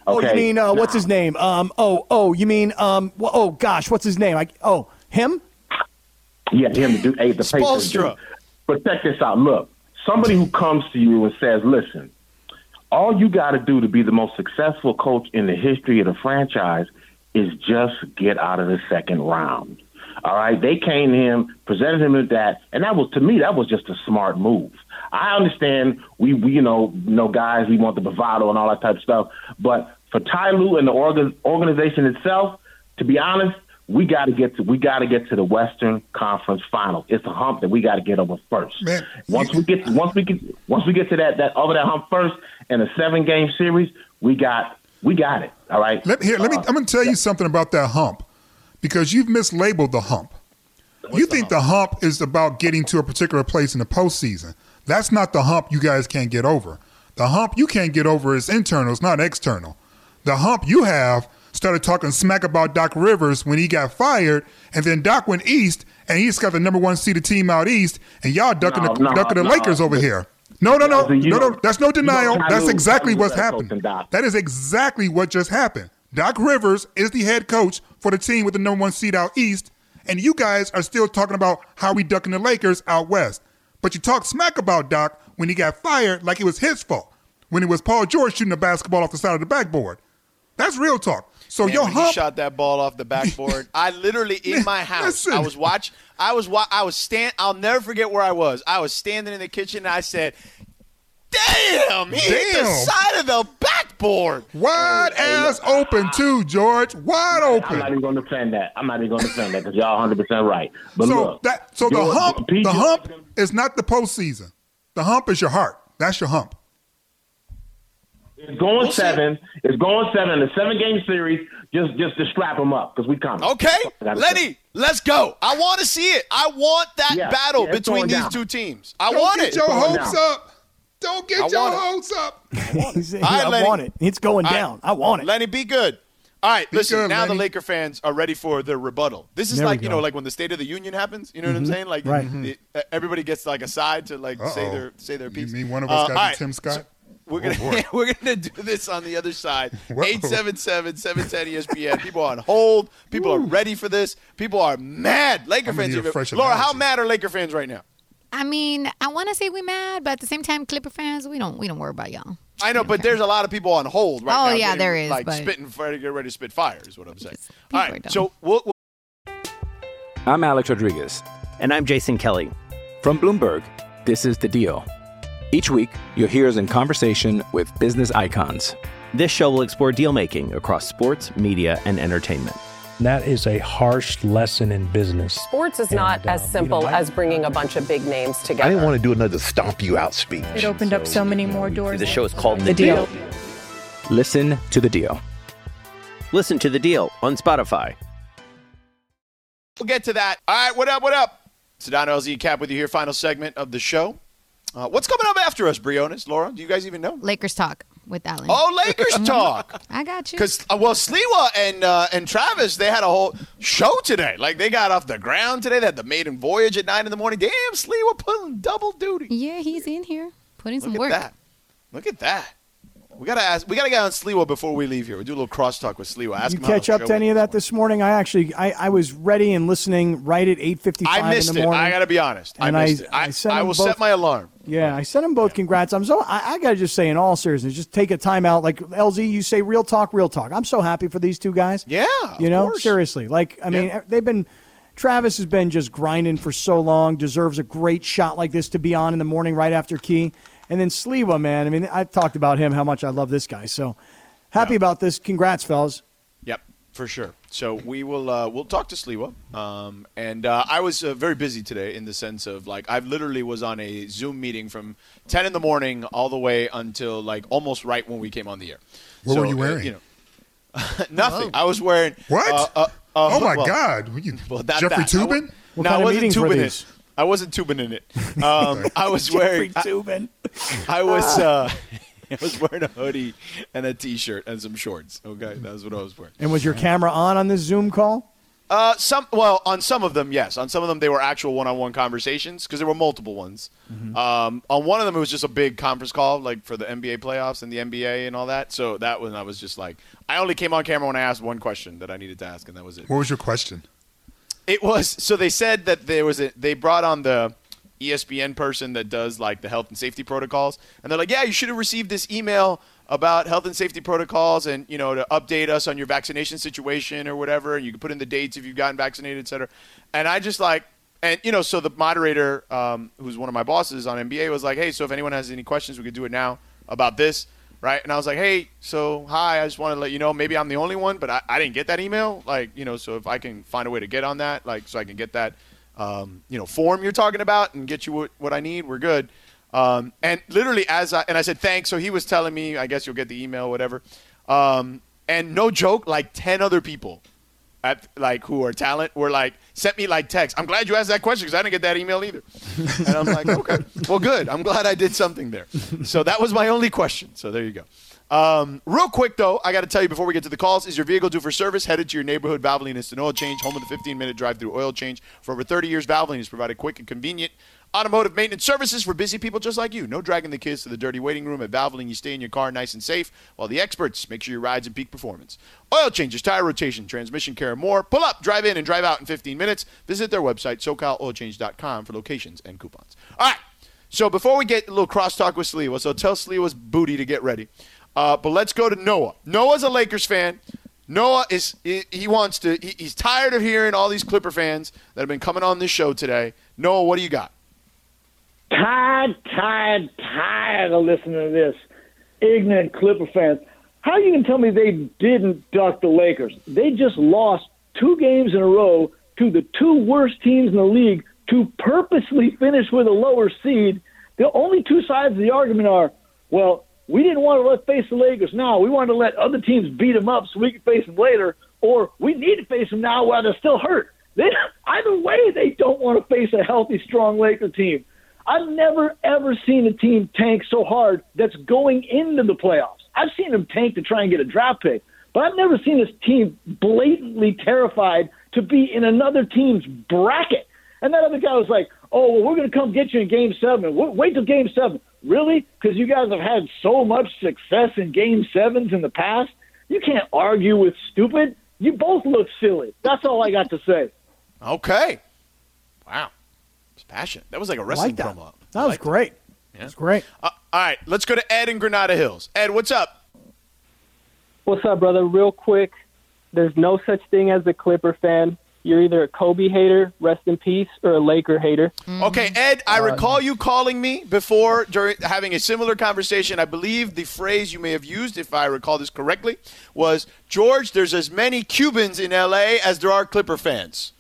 Oh, Okay, you mean uh, what's his name? Um, oh, oh, you mean um, wh- oh gosh, what's his name? I, oh, him? Yeah, him to do hey, the. Spoelstra. do. But check this out. Look, somebody who comes to you and says, "Listen, all you got to do to be the most successful coach in the history of the franchise is just get out of the second round." All right, they came to him, presented him with that, and that was to me that was just a smart move. I understand we, we you know know guys we want the bravado and all that type of stuff, but for Ty Lue and the organ, organization itself, to be honest, we got to get to we got to get to the Western Conference Finals. It's a hump that we got to get over first. Man, once we get once we get once we get to that that over that hump first in a seven game series, we got we got it. All right. Let, here, let me. Uh, I'm going to tell you something about that hump, because you've mislabeled the hump. you think the hump is about getting to a particular place in the postseason. That's not the hump you guys can't get over. The hump you can't get over is internal. It's not external. The hump you have started talking smack about Doc Rivers when he got fired, and then Doc went east, and he's got the number one seeded team out east, and y'all ducking No, the no, ducking the no. Lakers over here. No, no, no, no, no. That's no denial. That's exactly what's happened. That is exactly what just happened. Doc Rivers is the head coach for the team with the number one seed out east, and you guys are still talking about how we ducking the Lakers out west. But you talk smack about Doc when he got fired like it was his fault, when it was Paul George shooting the basketball off the side of the backboard. That's real talk. So Man, your when he hump, shot that ball off the backboard. I literally in my house. I was watch. I was wa- I was stand. I'll never forget where I was. I was standing in the kitchen. and I said, "Damn, he hit the side of the backboard." wide ass open too, George, wide open. I'm not even going to defend that. I'm not even going to defend that because y'all 100 percent right. But so look, that so the hump P. the hump is not the postseason. The hump is your heart. That's your hump. It's going seven. It's going seven. The seven game series. Just just to strap them up because we come. Okay, Lenny, let's go. I want to see it. I want that Yeah, battle yeah, between these down. two teams. I want it. Don't want get it. your hopes down. up. Don't get I your want it. hopes up. He's- All right, I Lenny. want it. It's going All right. down. I want it. Lenny, be good. All right, Be listen. good, now the Laker fans are ready for their rebuttal. This is There like you know, like when the State of the Union happens. You know what I'm Mm-hmm. Mhm. saying? Like, Right. it- uh, everybody gets like a side to like say Uh-oh. their say their You piece. mean one of Uh, us all got right, Tim Scott? We're Oh, gonna boy. we're gonna do this on the other side. Whoa. 877-710 ESPN. People are on hold. People are ready for this. People are mad. Laker I'm gonna fans. need a even- fresh Laura, how analogy. mad are Laker fans right now? I mean, I want to say we mad, but at the same time, Clipper fans, we don't we don't worry about y'all. I know, but there's a lot of people on hold right Oh, now. yeah, getting, there is, Like but- spitting, ready, get ready to spit fire is what I'm saying. people All are right, dumb. so we'll, we'll I'm Alex Rodriguez. And I'm Jason Kelly. From Bloomberg, this is The Deal. Each week, you'll hear us in conversation with business icons. This show will explore deal making across sports, media, and entertainment. That is a harsh lesson in business. Sports is not And, uh, as you simple know, I- as bringing a bunch of big names together. I didn't want to do another stomp you out speech. It opened up so many more doors. The show is called The Deal. Listen to The Deal. Listen to The Deal on Spotify. we'll get to that. All right, what up? What up? Sedano LZ Cap with you here. Final segment of the show. Uh, what's coming up after us, Briones? Laura, do you guys even know? Lakers talk with Allen. Oh, Lakers talk. I got you. Because uh, well, Sliwa and uh, and Travis, they had a whole show today. Like they got off the ground today. They had the maiden voyage at nine in the morning. Damn, Sliwa pulling double duty. Yeah, he's in here putting some work. Look work. at that. Look at that. We gotta ask. We gotta get on Sliwa before we leave here. We do a little crosstalk with Sliwa. Ask you catch up to any of that this morning? I actually, I, I was ready and listening right at eight fifty-five I missed in the it. I gotta be honest. And I I- missed it. I, I I will both- set my alarm. Yeah, I sent them both congrats. I'm so I, I got to just say, in all seriousness, just take a time out. Like LZ, you say, real talk, real talk. I'm so happy for these two guys. Yeah, you know, seriously. Like, I mean, they've been. Travis has been just grinding for so long. Deserves a great shot like this to be on in the morning right after key. And then Sliwa, man. I mean, I've talked about him how much I love this guy. So happy about this. Congrats, fellas. Yep, for sure. So we will uh, we'll talk to Sliwa. Um, and uh, I was uh, very busy today in the sense of like I literally was on a Zoom meeting from ten in the morning all the way until like almost right when we came on the air. What So, were you uh, wearing? you know, nothing. I was wearing What? Uh, uh, uh, Oh, my well- God. Were you well, that, Jeffrey that. I Toobin? What no, kind I of wasn't meetings were tubing these? it. I wasn't tubing in it. Um, I was wearing. I, I was. Uh, I was wearing a hoodie and a t-shirt and some shorts. Okay, that's what I was wearing. And was your camera on on this Zoom call? Uh, some well, on some of them, yes. On some of them, they were actual one-on-one conversations because there were multiple ones. Um, on one of them, it was just a big conference call, like for the NBA playoffs and the NBA and all that. So that one, I was just like, I only came on camera when I asked one question that I needed to ask, and that was it. What was your question? It was so they said that there was a they brought on the ESPN person that does like the health and safety protocols, and they're like, yeah, you should have received this email about health and safety protocols and you know to update us on your vaccination situation or whatever, and you can put in the dates if you've gotten vaccinated, et cetera. And I just like. And you know, so the moderator, um, who's one of my bosses on NBA, was like, "Hey, so if anyone has any questions, we could do it now about this, right?" And I was like, "Hey, so hi, I just wanted to let you know, maybe I'm the only one, but I, I didn't get that email, like, you know, so if I can find a way to get on that, like, so I can get that, um, you know, form you're talking about and get you what, what I need, we're good." Um, and literally, as I and I said thanks, so he was telling me, I guess you'll get the email, whatever. Um, and no joke, like ten other people at like who are talent were like sent me like text. I'm glad you asked that question because I didn't get that email either. And I'm like, okay, well, good. I'm glad I did something there. So that was my only question. So there you go. Um, real quick though, I got to tell you before we get to the calls: Is your vehicle due for service? Headed to your neighborhood Valvoline Instant Oil Change, home of the 15-minute drive-through oil change. For over 30 years, Valvoline has provided quick and convenient automotive maintenance services for busy people just like you. No dragging the kids to the dirty waiting room at Valvoline. You stay in your car nice and safe, while the experts make sure your ride's in peak performance. Oil changes, tire rotation, transmission care, more. Pull up, drive in, and drive out in 15 minutes. Visit their website, SoCalOilChange.com, for locations and coupons. All right. So before we get a little crosstalk with Sliwa, so tell Sliwa's booty to get ready. Uh, but let's go to Noah. Noah's a Lakers fan. Noah is he, he wants to. He, he's tired of hearing all these Clipper fans that have been coming on this show today. Noah, what do you got? Tired, tired, tired of listening to this. Ignorant Clipper fans. How you can tell me they didn't duck the Lakers? They just lost two games in a row to the two worst teams in the league to purposely finish with a lower seed. The only two sides of the argument are, well, we didn't want to let face the Lakers now. We wanted to let other teams beat them up so we could face them later, or we need to face them now while they're still hurt. They, either way, they don't want to face a healthy, strong Laker team. I've never ever seen a team tank so hard that's going into the playoffs. I've seen them tank to try and get a draft pick, but I've never seen this team blatantly terrified to be in another team's bracket. And that other guy was like, "Oh, well, we're going to come get you in Game Seven. Wait, wait till Game Seven. Really? Because you guys have had so much success in Game Sevens in the past. You can't argue with stupid. You both look silly. That's all I got to say." Okay. Wow. It's passion. That was like a wrestling that. promo. That was great. Yeah. That's great. Uh, all right, let's go to Ed in Granada Hills. Ed, what's up? What's up, brother? Real quick, there's no such thing as a Clipper fan. You're either a Kobe hater, rest in peace, or a Laker hater. Okay, Ed, I Uh, recall you calling me before during having a similar conversation. I believe the phrase you may have used, if I recall this correctly, was George, there's as many Cubans in LA as there are Clipper fans.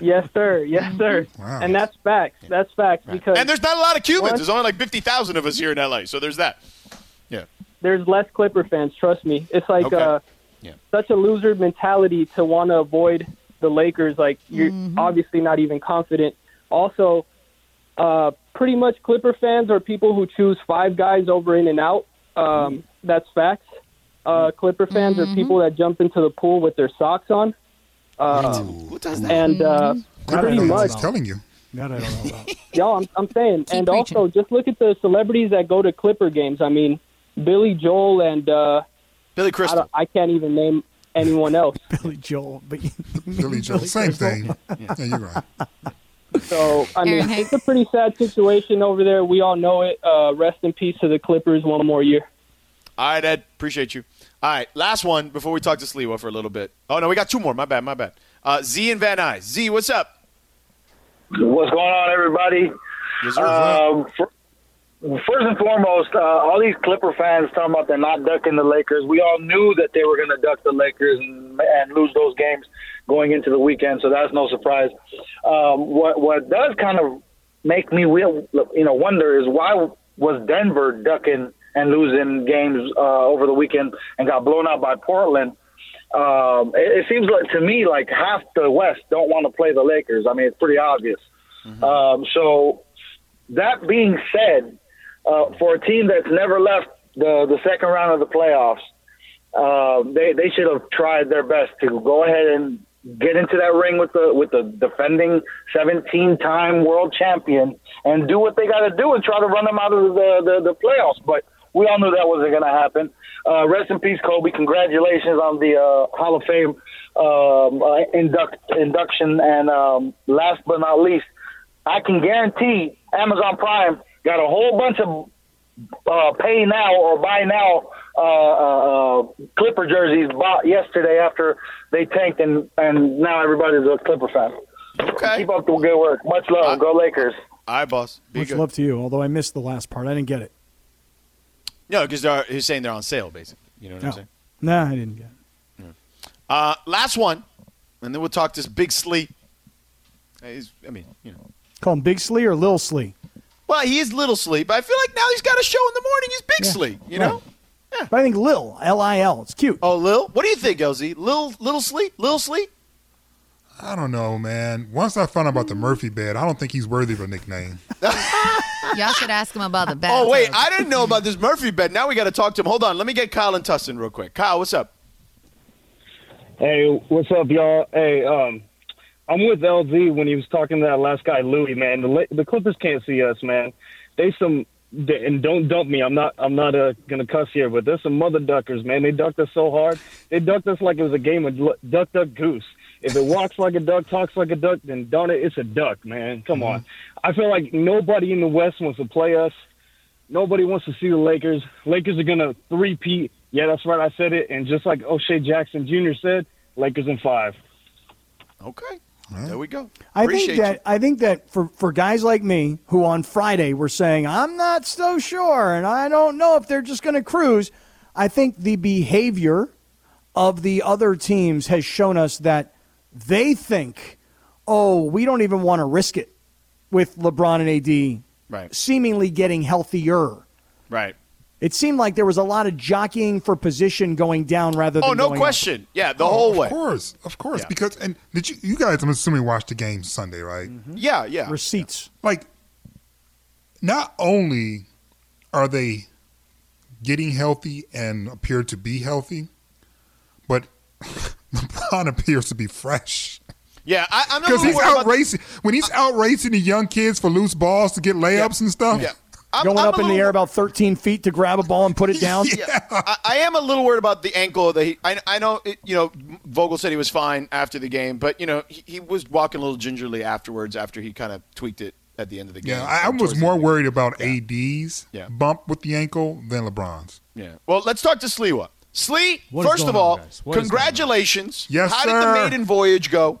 Yes, sir. Yes, sir. Wow. And that's facts. That's facts because And there's not a lot of Cubans. What? There's only like 50,000 of us here in LA. So there's that. Yeah. there's less Clipper fans. Trust me. It's like Okay. uh, Yeah. such a loser mentality to want to avoid the Lakers. Like you're obviously not even confident. Also, uh, pretty much Clipper fans are people who choose five guys over in and out. Um, that's facts. Uh, Clipper fans are people that jump into the pool with their socks on. Uh, Who does that? and uh, I pretty don't know. much, Just telling you. That I don't know about. Yo, I'm, I'm saying, and also just look at the celebrities that go to Clipper games. I mean, Billy Joel and uh, Billy I, Crystal. don't- I can't even name anyone else. Billy Joel, but Billy Joel, same thing. Yeah, you're right. So I mean, Aaron, hey- it's a pretty sad situation over there. We all know it. Uh, rest in peace to the Clippers. One more year. All right, Ed. Appreciate you. All right, last one before we talk to Sliwa for a little bit. Oh no, we got two more. My bad. My bad. Uh, Z and Van Nuys. Z, what's up? What's going on, everybody? Yes. Um, fir- first and foremost, uh, all these Clipper fans talking about they're not ducking the Lakers. We all knew that they were going to duck the Lakers and, and lose those games going into the weekend, so that's no surprise. Um, what what does kind of make me you know wonder is why was Denver ducking and losing games uh, over the weekend and got blown out by Portland? Um, it, it seems like to me like half the West don't want to play the Lakers. I mean, it's pretty obvious. Um, so that being said, uh, for a team that's never left the the second round of the playoffs, uh, they they should have tried their best to go ahead and get into that ring with the with the defending 17 time world champion and do what they got to do and try to run them out of the the, the playoffs. But we all knew that wasn't going to happen. Uh, rest in peace, Kobe. Congratulations on the uh, Hall of Fame um, uh, induct, induction. And um, last but not least, I can guarantee Amazon Prime got a whole bunch of uh, pay now or buy now uh, uh, uh, Clipper jerseys bought yesterday after they tanked, and, and now everybody's a Clipper fan. Okay. Keep up the good work. Much love. Go Lakers. All right, boss. Be Much good. love to you. Although I missed the last part, I didn't get it. No, because he's saying they're on sale, basically. You know what I'm saying? Nah, I didn't get it. Uh, last one, and then we'll talk to this Big Sli. He's, I mean, you know. Call him Big Sli or Lil Sli. Well, he is Little Sli, but I feel like now he's got a show in the morning. He's Big Sli, you know? Yeah. But I think Lil, L I L. It's cute. Oh, Lil? What do you think, LZ? Lil, Little Sli? Lil Sli? I don't know, man. Once I found out about the Murphy bed, I don't think he's worthy of a nickname. Y'all should ask him about the bed. Oh, wait, I didn't know about this Murphy bed. Now we got to talk to him. Hold on. Let me get Kyle and Tustin real quick. Kyle, what's up? Hey, what's up, y'all? Hey, um, I'm with LZ when he was talking to that last guy, Louis. Man, the the Clippers can't see us, man. They some they, and don't dump me. I'm not. I'm not uh, gonna cuss here, but there's some mother duckers, man. They ducked us so hard. They ducked us like it was a game of duck, duck, goose. If it walks like a duck, talks like a duck, then darn it, it's a duck, man. Come on. Mm-hmm. I feel like nobody in the West wants to play us. Nobody wants to see the Lakers. Lakers are gonna three-peat. Yeah, that's right. I said it. And just like O'Shea Jackson Jr. said, Lakers in five. Okay. There we go. I Appreciate think that you. I think that for, for guys like me who on Friday were saying I'm not so sure and I don't know if they're just going to cruise, I think the behavior of the other teams has shown us that they think, oh, we don't even want to risk it with LeBron and AD Right. seemingly getting healthier. Right. It seemed like there was a lot of jockeying for position going down rather oh, than Oh, no going up. question. Yeah, the Oh, whole way. Of course, of course. Because and did you you guys? I'm assuming watched the game Sunday, right? Mm-hmm. Yeah, yeah. Receipts. Like, not only are they getting healthy and appear to be healthy, but LeBron appears to be fresh. Yeah, I, I'm not Because he's worried out about- racing when he's out racing the young kids for loose balls to get layups and stuff. Yeah. I'm- going I'm up in the air about 13 feet to grab a ball and put it down. I, I am a little worried about the ankle. That he, I, I know, it, you know, Vogel said he was fine after the game, but you know, he, he was walking a little gingerly afterwards after he kind of tweaked it at the end of the game. Yeah, I, I was more worried about AD's Yeah. bump with the ankle than LeBron's. Yeah. Well, let's talk to Sliwa. Sli, What is first of all, guys? What is congratulations. Yes, How did the maiden voyage go?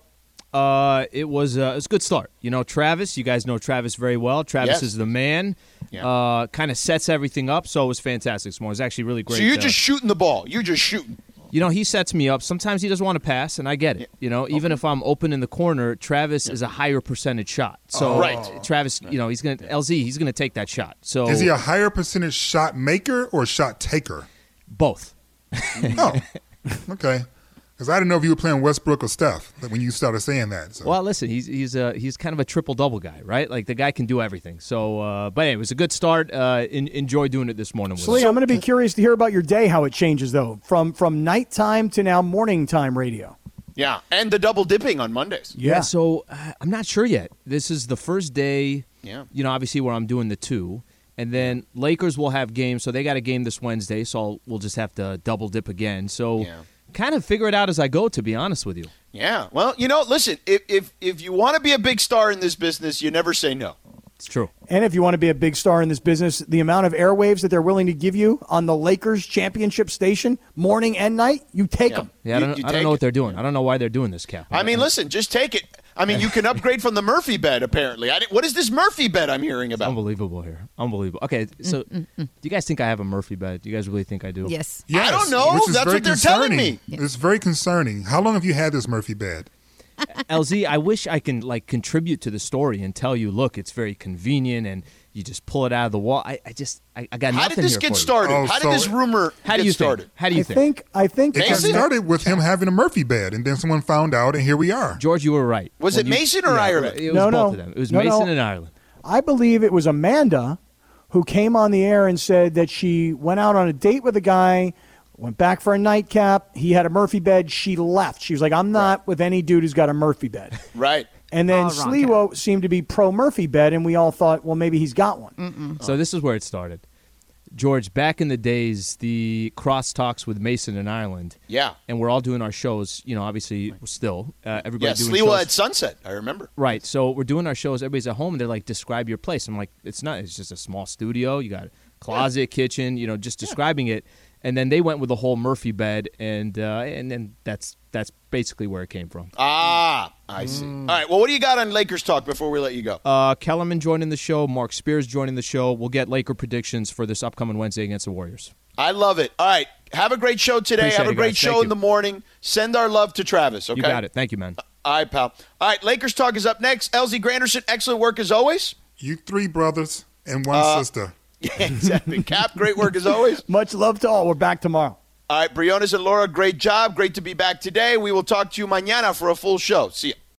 Uh, it was uh, it was a good start. You know, Travis. You guys know Travis very well. Travis Yes. is the man. Yeah. Uh, kind of sets everything up. So it was fantastic. This morning. It was actually really great. So you're uh, just shooting the ball. You're just shooting. You know, he sets me up. Sometimes he doesn't want to pass, and I get it. You know, even if I'm open in the corner, Travis is a higher percentage shot. So Oh. Right. Travis, you know, he's gonna LZ. He's gonna take that shot. So Is he a higher percentage shot maker or shot taker? both? oh, okay. Because I didn't know if you were playing Westbrook or Steph when you started saying that. So. Well, listen, he's he's uh, he's kind of a triple double guy, right? Like the guy can do everything. So, uh, but anyway, it was a good start. Uh, in, enjoy doing it this morning. With Sli, us. I'm going to be curious to hear about your day, how it changes though, from from nighttime to now morning time radio. Yeah, and the double dipping on Mondays. Yeah. So uh, I'm not sure yet. This is the first day. Yeah. You know, obviously where I'm doing the two, and then Lakers will have games. So they got a game this Wednesday. So I'll, we'll just have to double dip again. So Yeah. kind of figure it out as I go. To be honest with you. Yeah. Well, you know, listen, if if if you want to be a big star in this business, you never say no. It's true. And if you want to be a big star in this business, the amount of airwaves that they're willing to give you on the Lakers championship station, morning and night, you take them. Yeah, I don't, I don't know what they're doing. I don't know why they're doing this, Cap. I mean, listen, just take it. I mean, you can upgrade from the Murphy bed. Apparently, I what is this Murphy bed I'm hearing about? Unbelievable here. Unbelievable. Okay, mm, so mm, mm. do you guys think I have a Murphy bed? Do you guys really think I do? Yes. Yes, I don't know. That's very what they're telling concerning. me. It's very concerning. How long have you had this Murphy bed? LZ, I wish I can like contribute to the story and tell you, look, it's very convenient and you just pull it out of the wall. I, I just, I, I got How nothing did this here get started? Oh, How did this rumor How do get you started? think? How do you I think? think I think It got started with him having a Murphy bed, and then someone found out, and here we are. George, you were right. Was When it you- Mason or yeah, Ireland? It was No, both no. of them. It was No, Mason no. and Ireland. I believe it was Amanda who came on the air and said that she went out on a date with a guy, went back for a nightcap. He had a Murphy bed. She left. She was like, I'm not with any dude who's got a Murphy bed. Right. And then Oh, Sliwa seemed to be pro Murphy bed, and we all thought, well, maybe he's got one. So this is where it started. George, back in the days, the crosstalks with Mason and Ireland, Yeah. and we're all doing our shows. You know, obviously, still uh, everybody Yeah. doing Sliwa at sunset. I remember. Right. So we're doing our shows. Everybody's at home. And they're like, describe your place. I'm like, it's not. It's just a small studio. You got a closet, kitchen. You know, just describing it. And then they went with the whole Murphy bed, and uh, and then that's that's basically where it came from. Ah, I see. All right. Well, what do you got on Lakers talk before we let you go? Uh, Kellerman joining the show. Mark Spears joining the show. We'll get Laker predictions for this upcoming Wednesday against the Warriors. I love it. All right. Have a great show today. Appreciate Have a great guys. show Thank in you. the morning. Send our love to Travis. Okay. You got it. Thank you, man. All right, pal. All right. Lakers talk is up next. LZ Granderson, excellent work as always. You three brothers and one Uh, sister. exactly. Cap, great work as always. Much love to all. We're back tomorrow. All right, Briones and Laura, great job. Great to be back today. We will talk to you mañana for a full show. See ya.